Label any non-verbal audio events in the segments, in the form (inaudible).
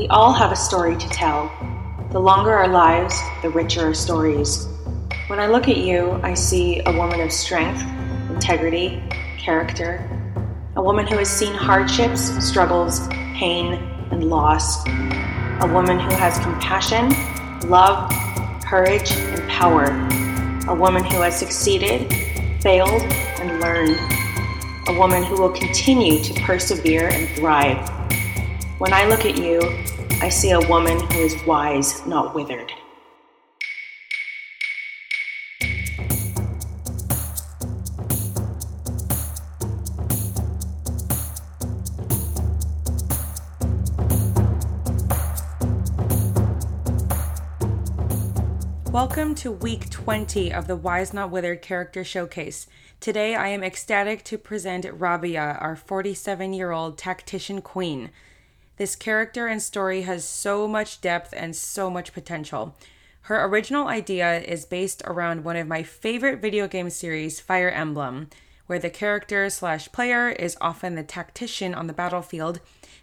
We all have a story to tell. The longer our lives, the richer our stories. When I look at you, I see a woman of strength, integrity, character, a woman who has seen hardships, struggles, pain, and loss, a woman who has compassion, love, courage, and power, a woman who has succeeded, failed, and learned, a woman who will continue to persevere and thrive. When I look at you, I see a woman who is wise, not withered. Welcome to week 20 of the Wise Not Withered character showcase. Today I am ecstatic to present Rabia, our 47 year old tactician queen. This character and story has so much depth and so much potential. Her original idea is based around one of my favorite video game series, Fire Emblem, where the character slash player is often the tactician on the battlefield,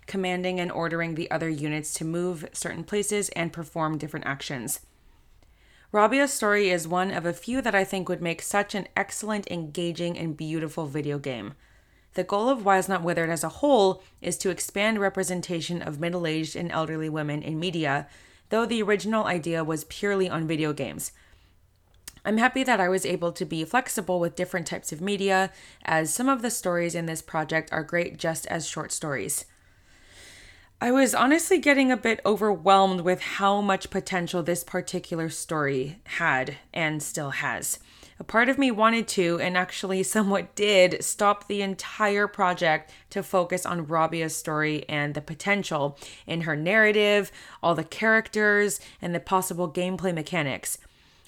commanding and ordering the other units to move certain places and perform different actions. Rabia's story is one of a few that I think would make such an excellent, engaging, and beautiful video game. The goal of Wise Not Withered as a whole is to expand representation of middle aged and elderly women in media, though the original idea was purely on video games. I'm happy that I was able to be flexible with different types of media, as some of the stories in this project are great just as short stories. I was honestly getting a bit overwhelmed with how much potential this particular story had and still has. A part of me wanted to, and actually (laughs) somewhat did, stop the entire project to focus on Rabia's story and the potential in her narrative, all the characters, and the possible gameplay mechanics.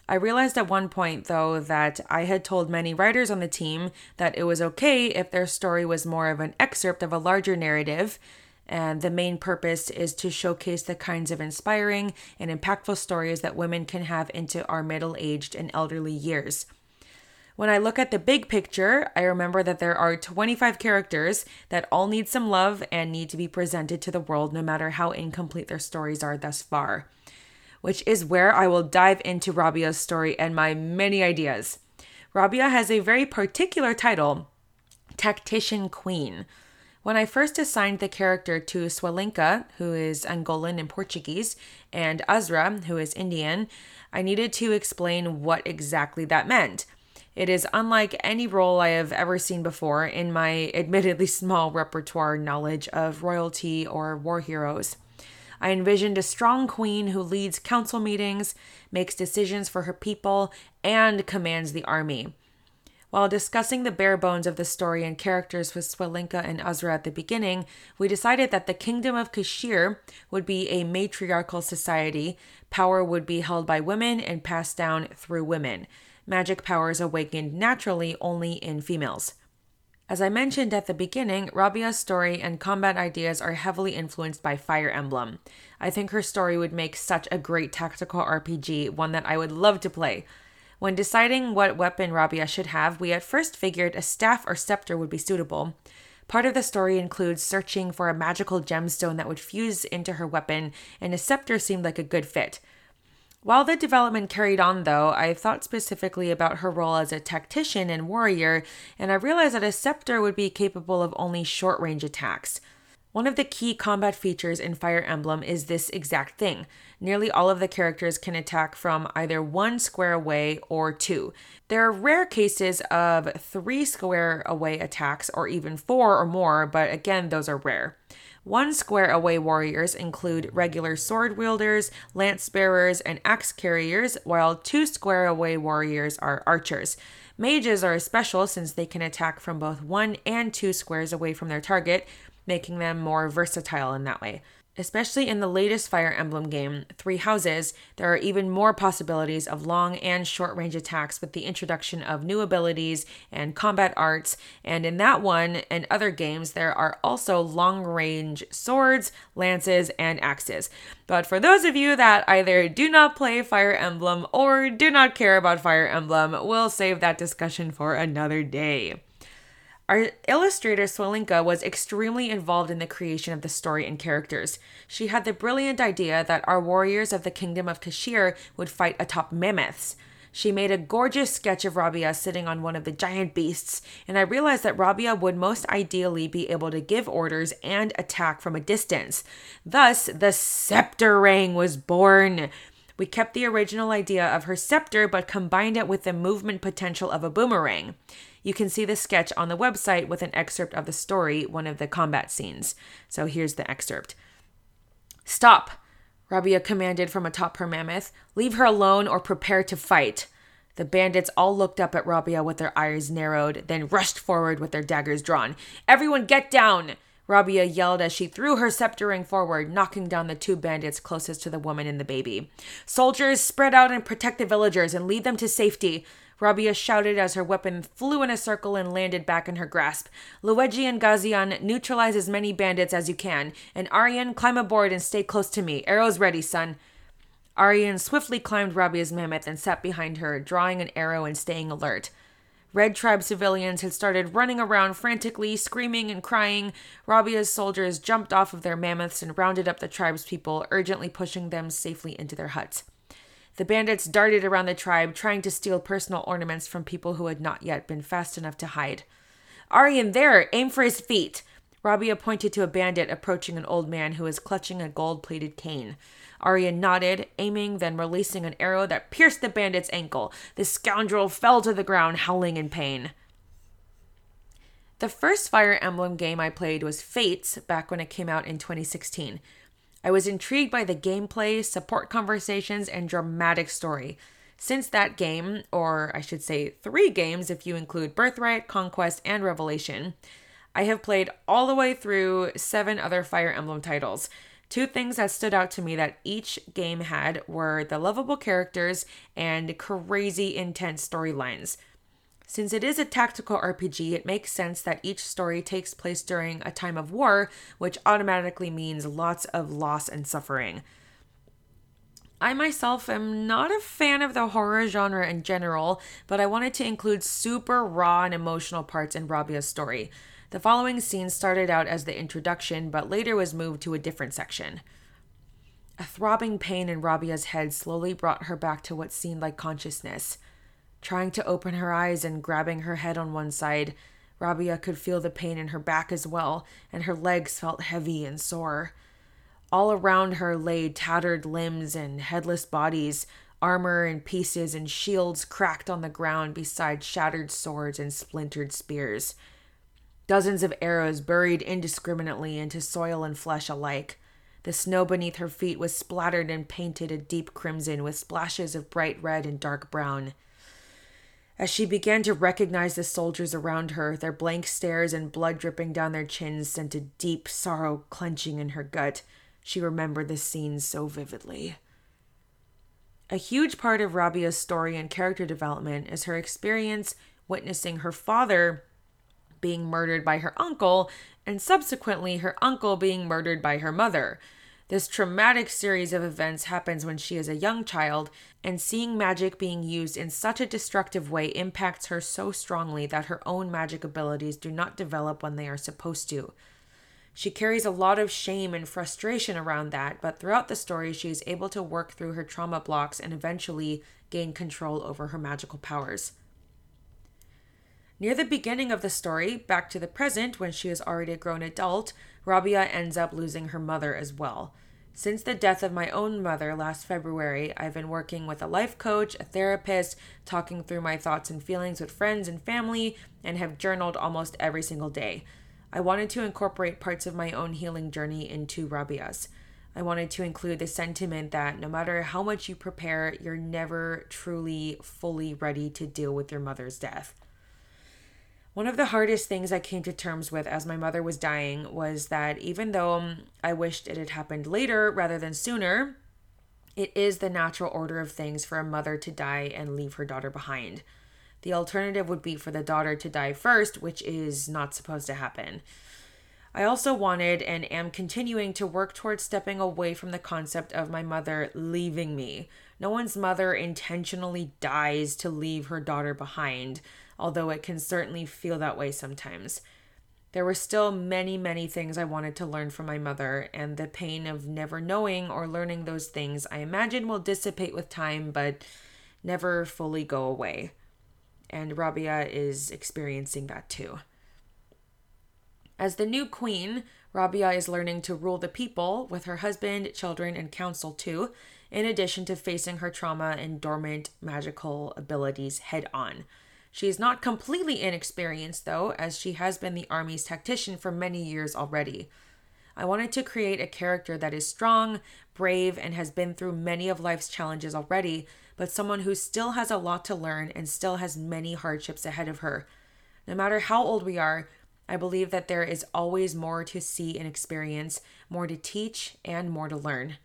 I realized at one point, though, that I had told many writers on the team that it was okay if their story was more of an excerpt of a larger narrative and the main purpose is to showcase the kinds of inspiring and impactful stories that women can have into our middle aged and elderly years. When I look at the big picture, I remember that there are 25 characters that all need some love and need to be presented to the world no matter how incomplete their stories are thus far. Which is where I will dive into Rabia's story and my many ideas. Rabia has a very particular title Tactician Queen. When I first assigned the character to Swalinka, who is Angolan and Portuguese, and Azra, who is Indian, I needed to explain what exactly that meant. It is unlike any role I have ever seen before in my admittedly (laughs) small repertoire knowledge of royalty or war heroes. I envisioned a strong queen who leads council meetings, makes decisions for her people, and commands the army. While discussing the bare bones of the story and characters with Swalinka and Azra at the beginning, we decided that the kingdom of Kashir would be a matriarchal society. Power would be held by women and passed down through women. Magic powers awakened naturally only in females. As I mentioned at the beginning, Rabia's story and combat ideas are heavily influenced by Fire Emblem. I think her story would make such a great tactical RPG, one that I would love to play. When deciding what weapon Rabia should have, we at first figured a staff or scepter would be suitable. Part of the story includes searching for a magical gemstone that would fuse into her weapon, and a scepter seemed like a good fit. While the development carried on, though, I thought specifically about her role as a tactician and warrior, and I realized that a scepter would be capable of only short range attacks. One of the key combat features in Fire Emblem is this exact thing. Nearly all of the characters can attack from either one square away or two. There are rare cases of three square away attacks or even four or more, but again, those are rare. One square away warriors include regular sword wielders, lance bearers, and axe carriers, while two square away warriors are archers. Mages are special since they can attack from both one and two squares away from their target, making them more versatile in that way. Especially in the latest Fire Emblem game, Three Houses, there are even more possibilities of long and short range attacks with the introduction of new abilities and combat arts. And in that one and other games, there are also long range swords, lances, and axes. But for those of you that either do not play Fire Emblem or do not care about Fire Emblem, we'll save that discussion for another day. Our illustrator Swolinka was extremely involved in the creation of the story and characters. She had the brilliant idea that our warriors of the kingdom of Kashir would fight atop mammoths. She made a gorgeous sketch of Rabia sitting on one of the giant beasts, and I realized that Rabia would most ideally be able to give orders and attack from a distance. Thus, the scepter ring was born. We kept the original idea of her scepter but combined it with the movement potential of a boomerang. You can see the sketch on the website with an excerpt of the story, one of the combat scenes. So here's the excerpt. Stop, Rabia commanded from atop her mammoth. Leave her alone or prepare to fight. The bandits all looked up at Rabia with their eyes narrowed, then rushed forward with their daggers drawn. Everyone get down! Rabia yelled as she threw her scepter ring forward, knocking down the two bandits closest to the woman and the baby. Soldiers, spread out and protect the villagers and lead them to safety. Rabia shouted as her weapon flew in a circle and landed back in her grasp. Luigi and Gazian, neutralize as many bandits as you can. And Aryan, climb aboard and stay close to me. Arrows ready, son. Aryan swiftly climbed Rabia's mammoth and sat behind her, drawing an arrow and staying alert. Red Tribe civilians had started running around frantically, screaming and crying. Rabia's soldiers jumped off of their mammoths and rounded up the tribe's people, urgently pushing them safely into their huts. The bandits darted around the tribe, trying to steal personal ornaments from people who had not yet been fast enough to hide. Aryan, there! Aim for his feet! Rabia pointed to a bandit approaching an old man who was clutching a gold plated cane. Aryan nodded, aiming, then releasing an arrow that pierced the bandit's ankle. The scoundrel fell to the ground, howling in pain. The first Fire Emblem game I played was Fates back when it came out in 2016. I was intrigued by the gameplay, support conversations, and dramatic story. Since that game, or I should say three games if you include Birthright, Conquest, and Revelation, I have played all the way through seven other Fire Emblem titles. Two things that stood out to me that each game had were the lovable characters and crazy intense storylines. Since it is a tactical RPG, it makes sense that each story takes place during a time of war, which automatically means lots of loss and suffering. I myself am not a fan of the horror genre in general, but I wanted to include super raw and emotional parts in Rabia's story. The following scene started out as the introduction, but later was moved to a different section. A throbbing pain in Rabia's head slowly brought her back to what seemed like consciousness. Trying to open her eyes and grabbing her head on one side, Rabia could feel the pain in her back as well, and her legs felt heavy and sore. All around her lay tattered limbs and headless bodies, armor in pieces and shields cracked on the ground beside shattered swords and splintered spears. Dozens of arrows buried indiscriminately into soil and flesh alike. The snow beneath her feet was splattered and painted a deep crimson with splashes of bright red and dark brown. As she began to recognize the soldiers around her, their blank stares and blood dripping down their chins sent a deep sorrow clenching in her gut. She remembered the scene so vividly. A huge part of Rabia's story and character development is her experience witnessing her father being murdered by her uncle and subsequently her uncle being murdered by her mother. This traumatic series of events happens when she is a young child, and seeing magic being used in such a destructive way impacts her so strongly that her own magic abilities do not develop when they are supposed to. She carries a lot of shame and frustration around that, but throughout the story, she is able to work through her trauma blocks and eventually gain control over her magical powers. Near the beginning of the story, back to the present, when she is already a grown adult, Rabia ends up losing her mother as well. Since the death of my own mother last February, I've been working with a life coach, a therapist, talking through my thoughts and feelings with friends and family, and have journaled almost every single day. I wanted to incorporate parts of my own healing journey into Rabia's. I wanted to include the sentiment that no matter how much you prepare, you're never truly fully ready to deal with your mother's death. One of the hardest things I came to terms with as my mother was dying was that even though um, I wished it had happened later rather than sooner, it is the natural order of things for a mother to die and leave her daughter behind. The alternative would be for the daughter to die first, which is not supposed to happen. I also wanted and am continuing to work towards stepping away from the concept of my mother leaving me. No one's mother intentionally dies to leave her daughter behind, although it can certainly feel that way sometimes. There were still many, many things I wanted to learn from my mother, and the pain of never knowing or learning those things I imagine will dissipate with time, but never fully go away. And Rabia is experiencing that too. As the new queen, Rabia is learning to rule the people with her husband, children, and council too, in addition to facing her trauma and dormant magical abilities head on. She is not completely inexperienced, though, as she has been the army's tactician for many years already. I wanted to create a character that is strong, brave, and has been through many of life's challenges already, but someone who still has a lot to learn and still has many hardships ahead of her. No matter how old we are, I believe that there is always more to see and experience, more to teach, and more to learn.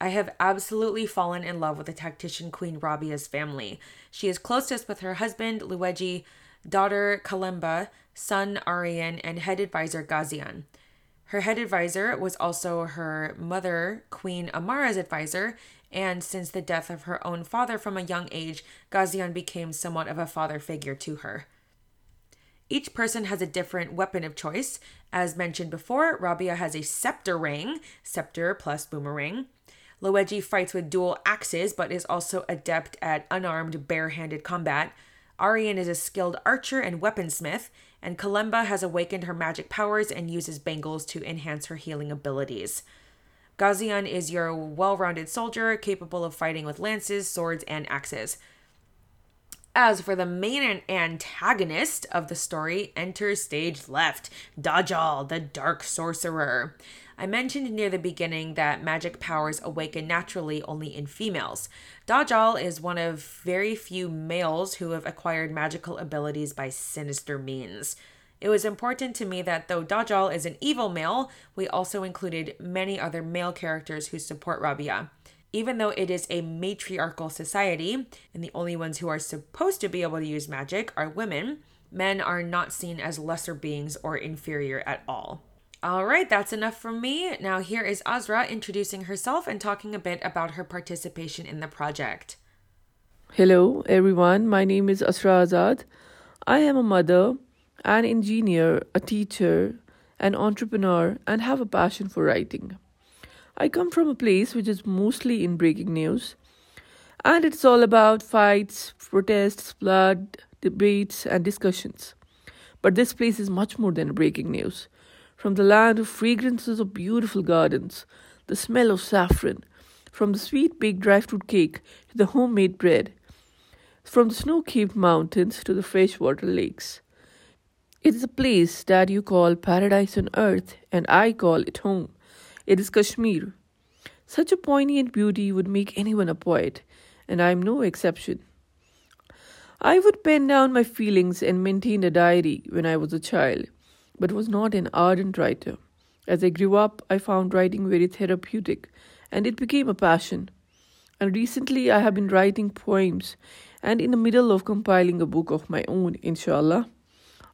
I have absolutely fallen in love with the tactician Queen Rabia's family. She is closest with her husband, Luigi, daughter Kalemba, son Arian, and head advisor Gazian. Her head advisor was also her mother, Queen Amara's advisor, and since the death of her own father from a young age, Gazian became somewhat of a father figure to her. Each person has a different weapon of choice. As mentioned before, Rabia has a scepter ring, scepter plus boomerang. Luigi fights with dual axes, but is also adept at unarmed, barehanded combat. Arian is a skilled archer and weaponsmith, and Kalemba has awakened her magic powers and uses bangles to enhance her healing abilities. Gazian is your well rounded soldier capable of fighting with lances, swords, and axes. As for the main antagonist of the story, enter stage left Dajjal, the Dark Sorcerer. I mentioned near the beginning that magic powers awaken naturally only in females. Dajjal is one of very few males who have acquired magical abilities by sinister means. It was important to me that though Dajjal is an evil male, we also included many other male characters who support Rabia. Even though it is a matriarchal society, and the only ones who are supposed to be able to use magic are women, men are not seen as lesser beings or inferior at all. All right, that's enough from me. Now, here is Azra introducing herself and talking a bit about her participation in the project. Hello, everyone. My name is Asra Azad. I am a mother, an engineer, a teacher, an entrepreneur, and have a passion for writing. I come from a place which is mostly in breaking news, and it's all about fights, protests, blood, debates, and discussions. But this place is much more than breaking news. From the land of fragrances of beautiful gardens, the smell of saffron, from the sweet baked dry fruit cake to the homemade bread, from the snow capped mountains to the freshwater lakes. It is a place that you call paradise on earth, and I call it home. It is Kashmir. Such a poignant beauty would make anyone a poet, and I am no exception. I would pen down my feelings and maintain a diary when I was a child, but was not an ardent writer. As I grew up, I found writing very therapeutic, and it became a passion. And recently, I have been writing poems and in the middle of compiling a book of my own, inshallah.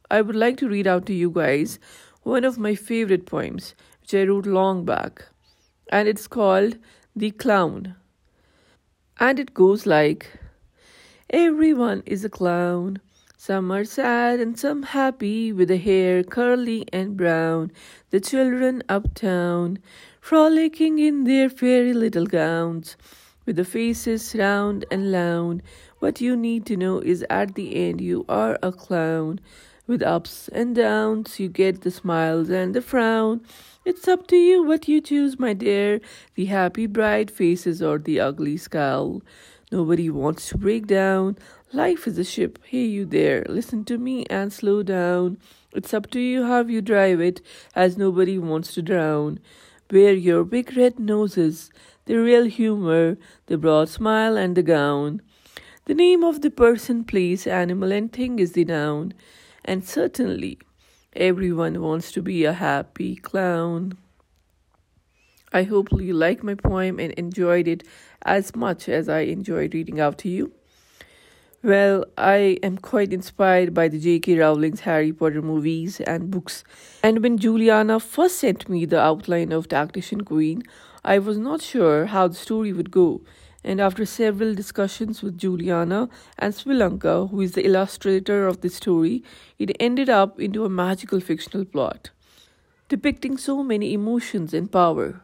I would like to read out to you guys one of my favorite poems, which I wrote long back, and it's called The Clown. And it goes like Everyone is a clown. Some are sad and some happy, with the hair curly and brown. The children uptown, frolicking in their fairy little gowns, with the faces round and round. What you need to know is at the end you are a clown. With ups and downs, you get the smiles and the frown. It's up to you what you choose, my dear the happy, bright faces or the ugly scowl. Nobody wants to break down. Life is a ship. Hey, you there, listen to me and slow down. It's up to you how you drive it, as nobody wants to drown. Wear your big red noses, the real humor, the broad smile, and the gown. The name of the person, place, animal, and thing is the noun and certainly everyone wants to be a happy clown. I hope you liked my poem and enjoyed it as much as I enjoyed reading out to you. Well, I am quite inspired by the J.K. Rowling's Harry Potter movies and books. And when Juliana first sent me the outline of Tactician Queen, I was not sure how the story would go. And after several discussions with Juliana and Swilanka, who is the illustrator of the story, it ended up into a magical fictional plot, depicting so many emotions and power.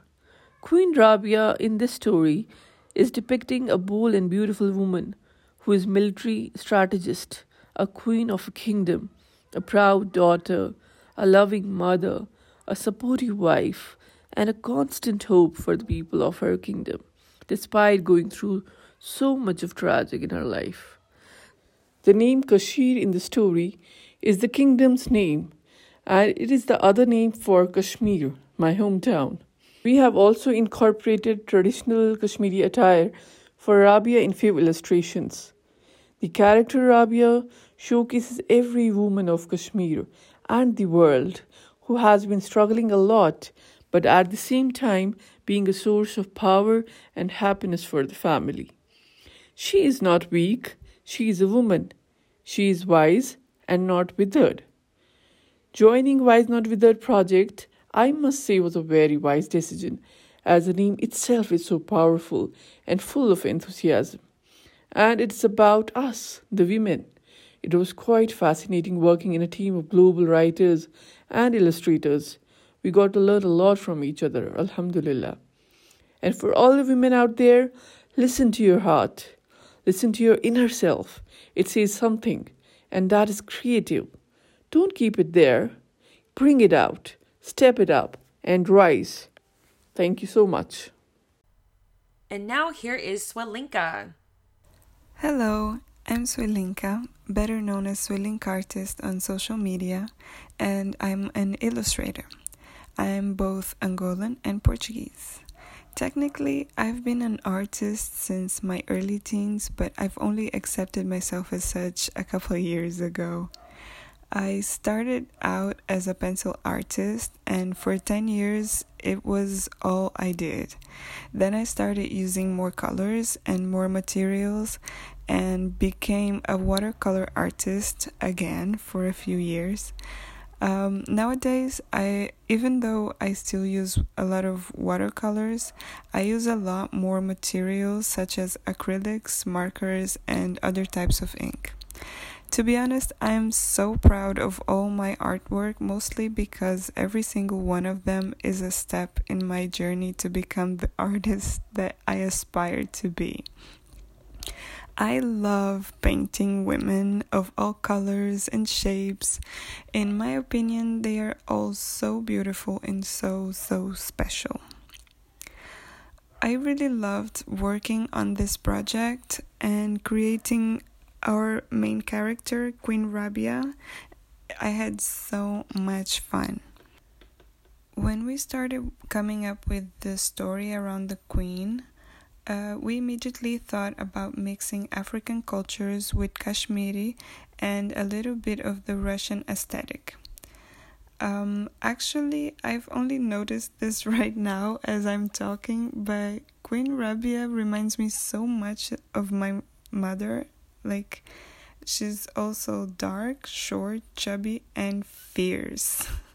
Queen Rabia in this story is depicting a bold and beautiful woman who is military strategist, a queen of a kingdom, a proud daughter, a loving mother, a supportive wife, and a constant hope for the people of her kingdom, despite going through so much of tragic in her life. The name Kashir in the story is the kingdom's name, and it is the other name for Kashmir, my hometown. We have also incorporated traditional Kashmiri attire for Rabia in few illustrations. The character Rabia showcases every woman of Kashmir and the world who has been struggling a lot, but at the same time being a source of power and happiness for the family. She is not weak, she is a woman. She is wise and not withered. Joining Wise Not Withered project, I must say, was a very wise decision, as the name itself is so powerful and full of enthusiasm and it's about us, the women. It was quite fascinating working in a team of global writers and illustrators. We got to learn a lot from each other, Alhamdulillah. And for all the women out there, listen to your heart, listen to your inner self. It says something, and that is creative. Don't keep it there, bring it out, step it up, and rise. Thank you so much. And now here is Swelinka. Hello, I'm Swilinka, better known as Swilink Artist on social media, and I'm an illustrator. I'm both Angolan and Portuguese. Technically, I've been an artist since my early teens, but I've only accepted myself as such a couple of years ago. I started out as a pencil artist, and for 10 years, it was all I did. Then I started using more colors and more materials and became a watercolor artist again for a few years. Um, nowadays, I even though I still use a lot of watercolors, I use a lot more materials such as acrylics, markers, and other types of ink. To be honest, I'm so proud of all my artwork, mostly because every single one of them is a step in my journey to become the (laughs) artist that I aspire to be. I love painting women of all colors and shapes. In my opinion, they are all so beautiful and so, so special. I really loved working on this project and creating our main character, Queen Rabia, I had so much fun. When we started coming up with the story around the Queen, uh, we immediately thought about mixing African cultures with Kashmiri and a little bit of the Russian aesthetic. Um, actually, I've only noticed this (laughs) right now as I'm talking, but Queen Rabia reminds me so much of my mother like, she's also dark, short, chubby, and fierce. (laughs)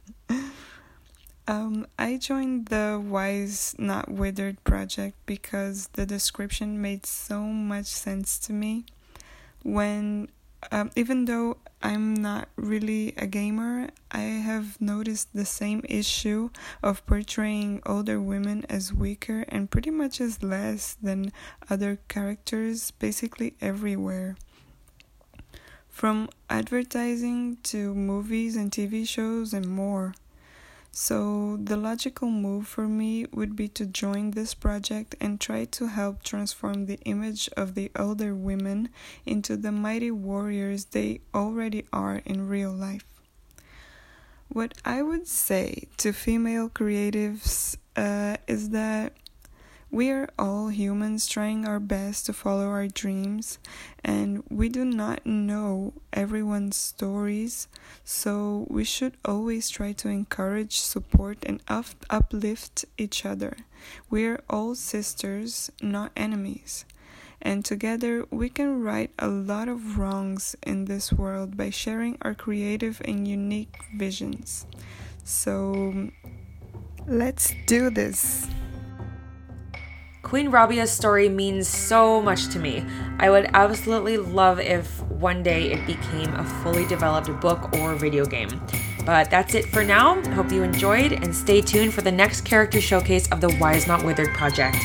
um, I joined the Wise Not Withered project because the description made so much sense to me. When, um, even though I'm not really a gamer, I have noticed the same issue of portraying older women as weaker and pretty much as less than other characters basically everywhere. From advertising to movies and TV shows and more. So, the logical move for me would be to join this project and try to help transform the image of the older women into the mighty warriors they already are in real life. What I would say to female creatives uh, is that we are all humans trying our best to follow our dreams, and we do not know everyone's stories, so we should always try to encourage, support, and up- uplift each other. We are all sisters, not enemies. And together we can right a lot of wrongs in this world by sharing our creative and unique visions. So let's do this. Queen Rabia's story means so much to me. I would absolutely love if one day it became a fully developed book or video game. But that's it for now. Hope you enjoyed and stay tuned for the next character showcase of the Wise Not Withered project.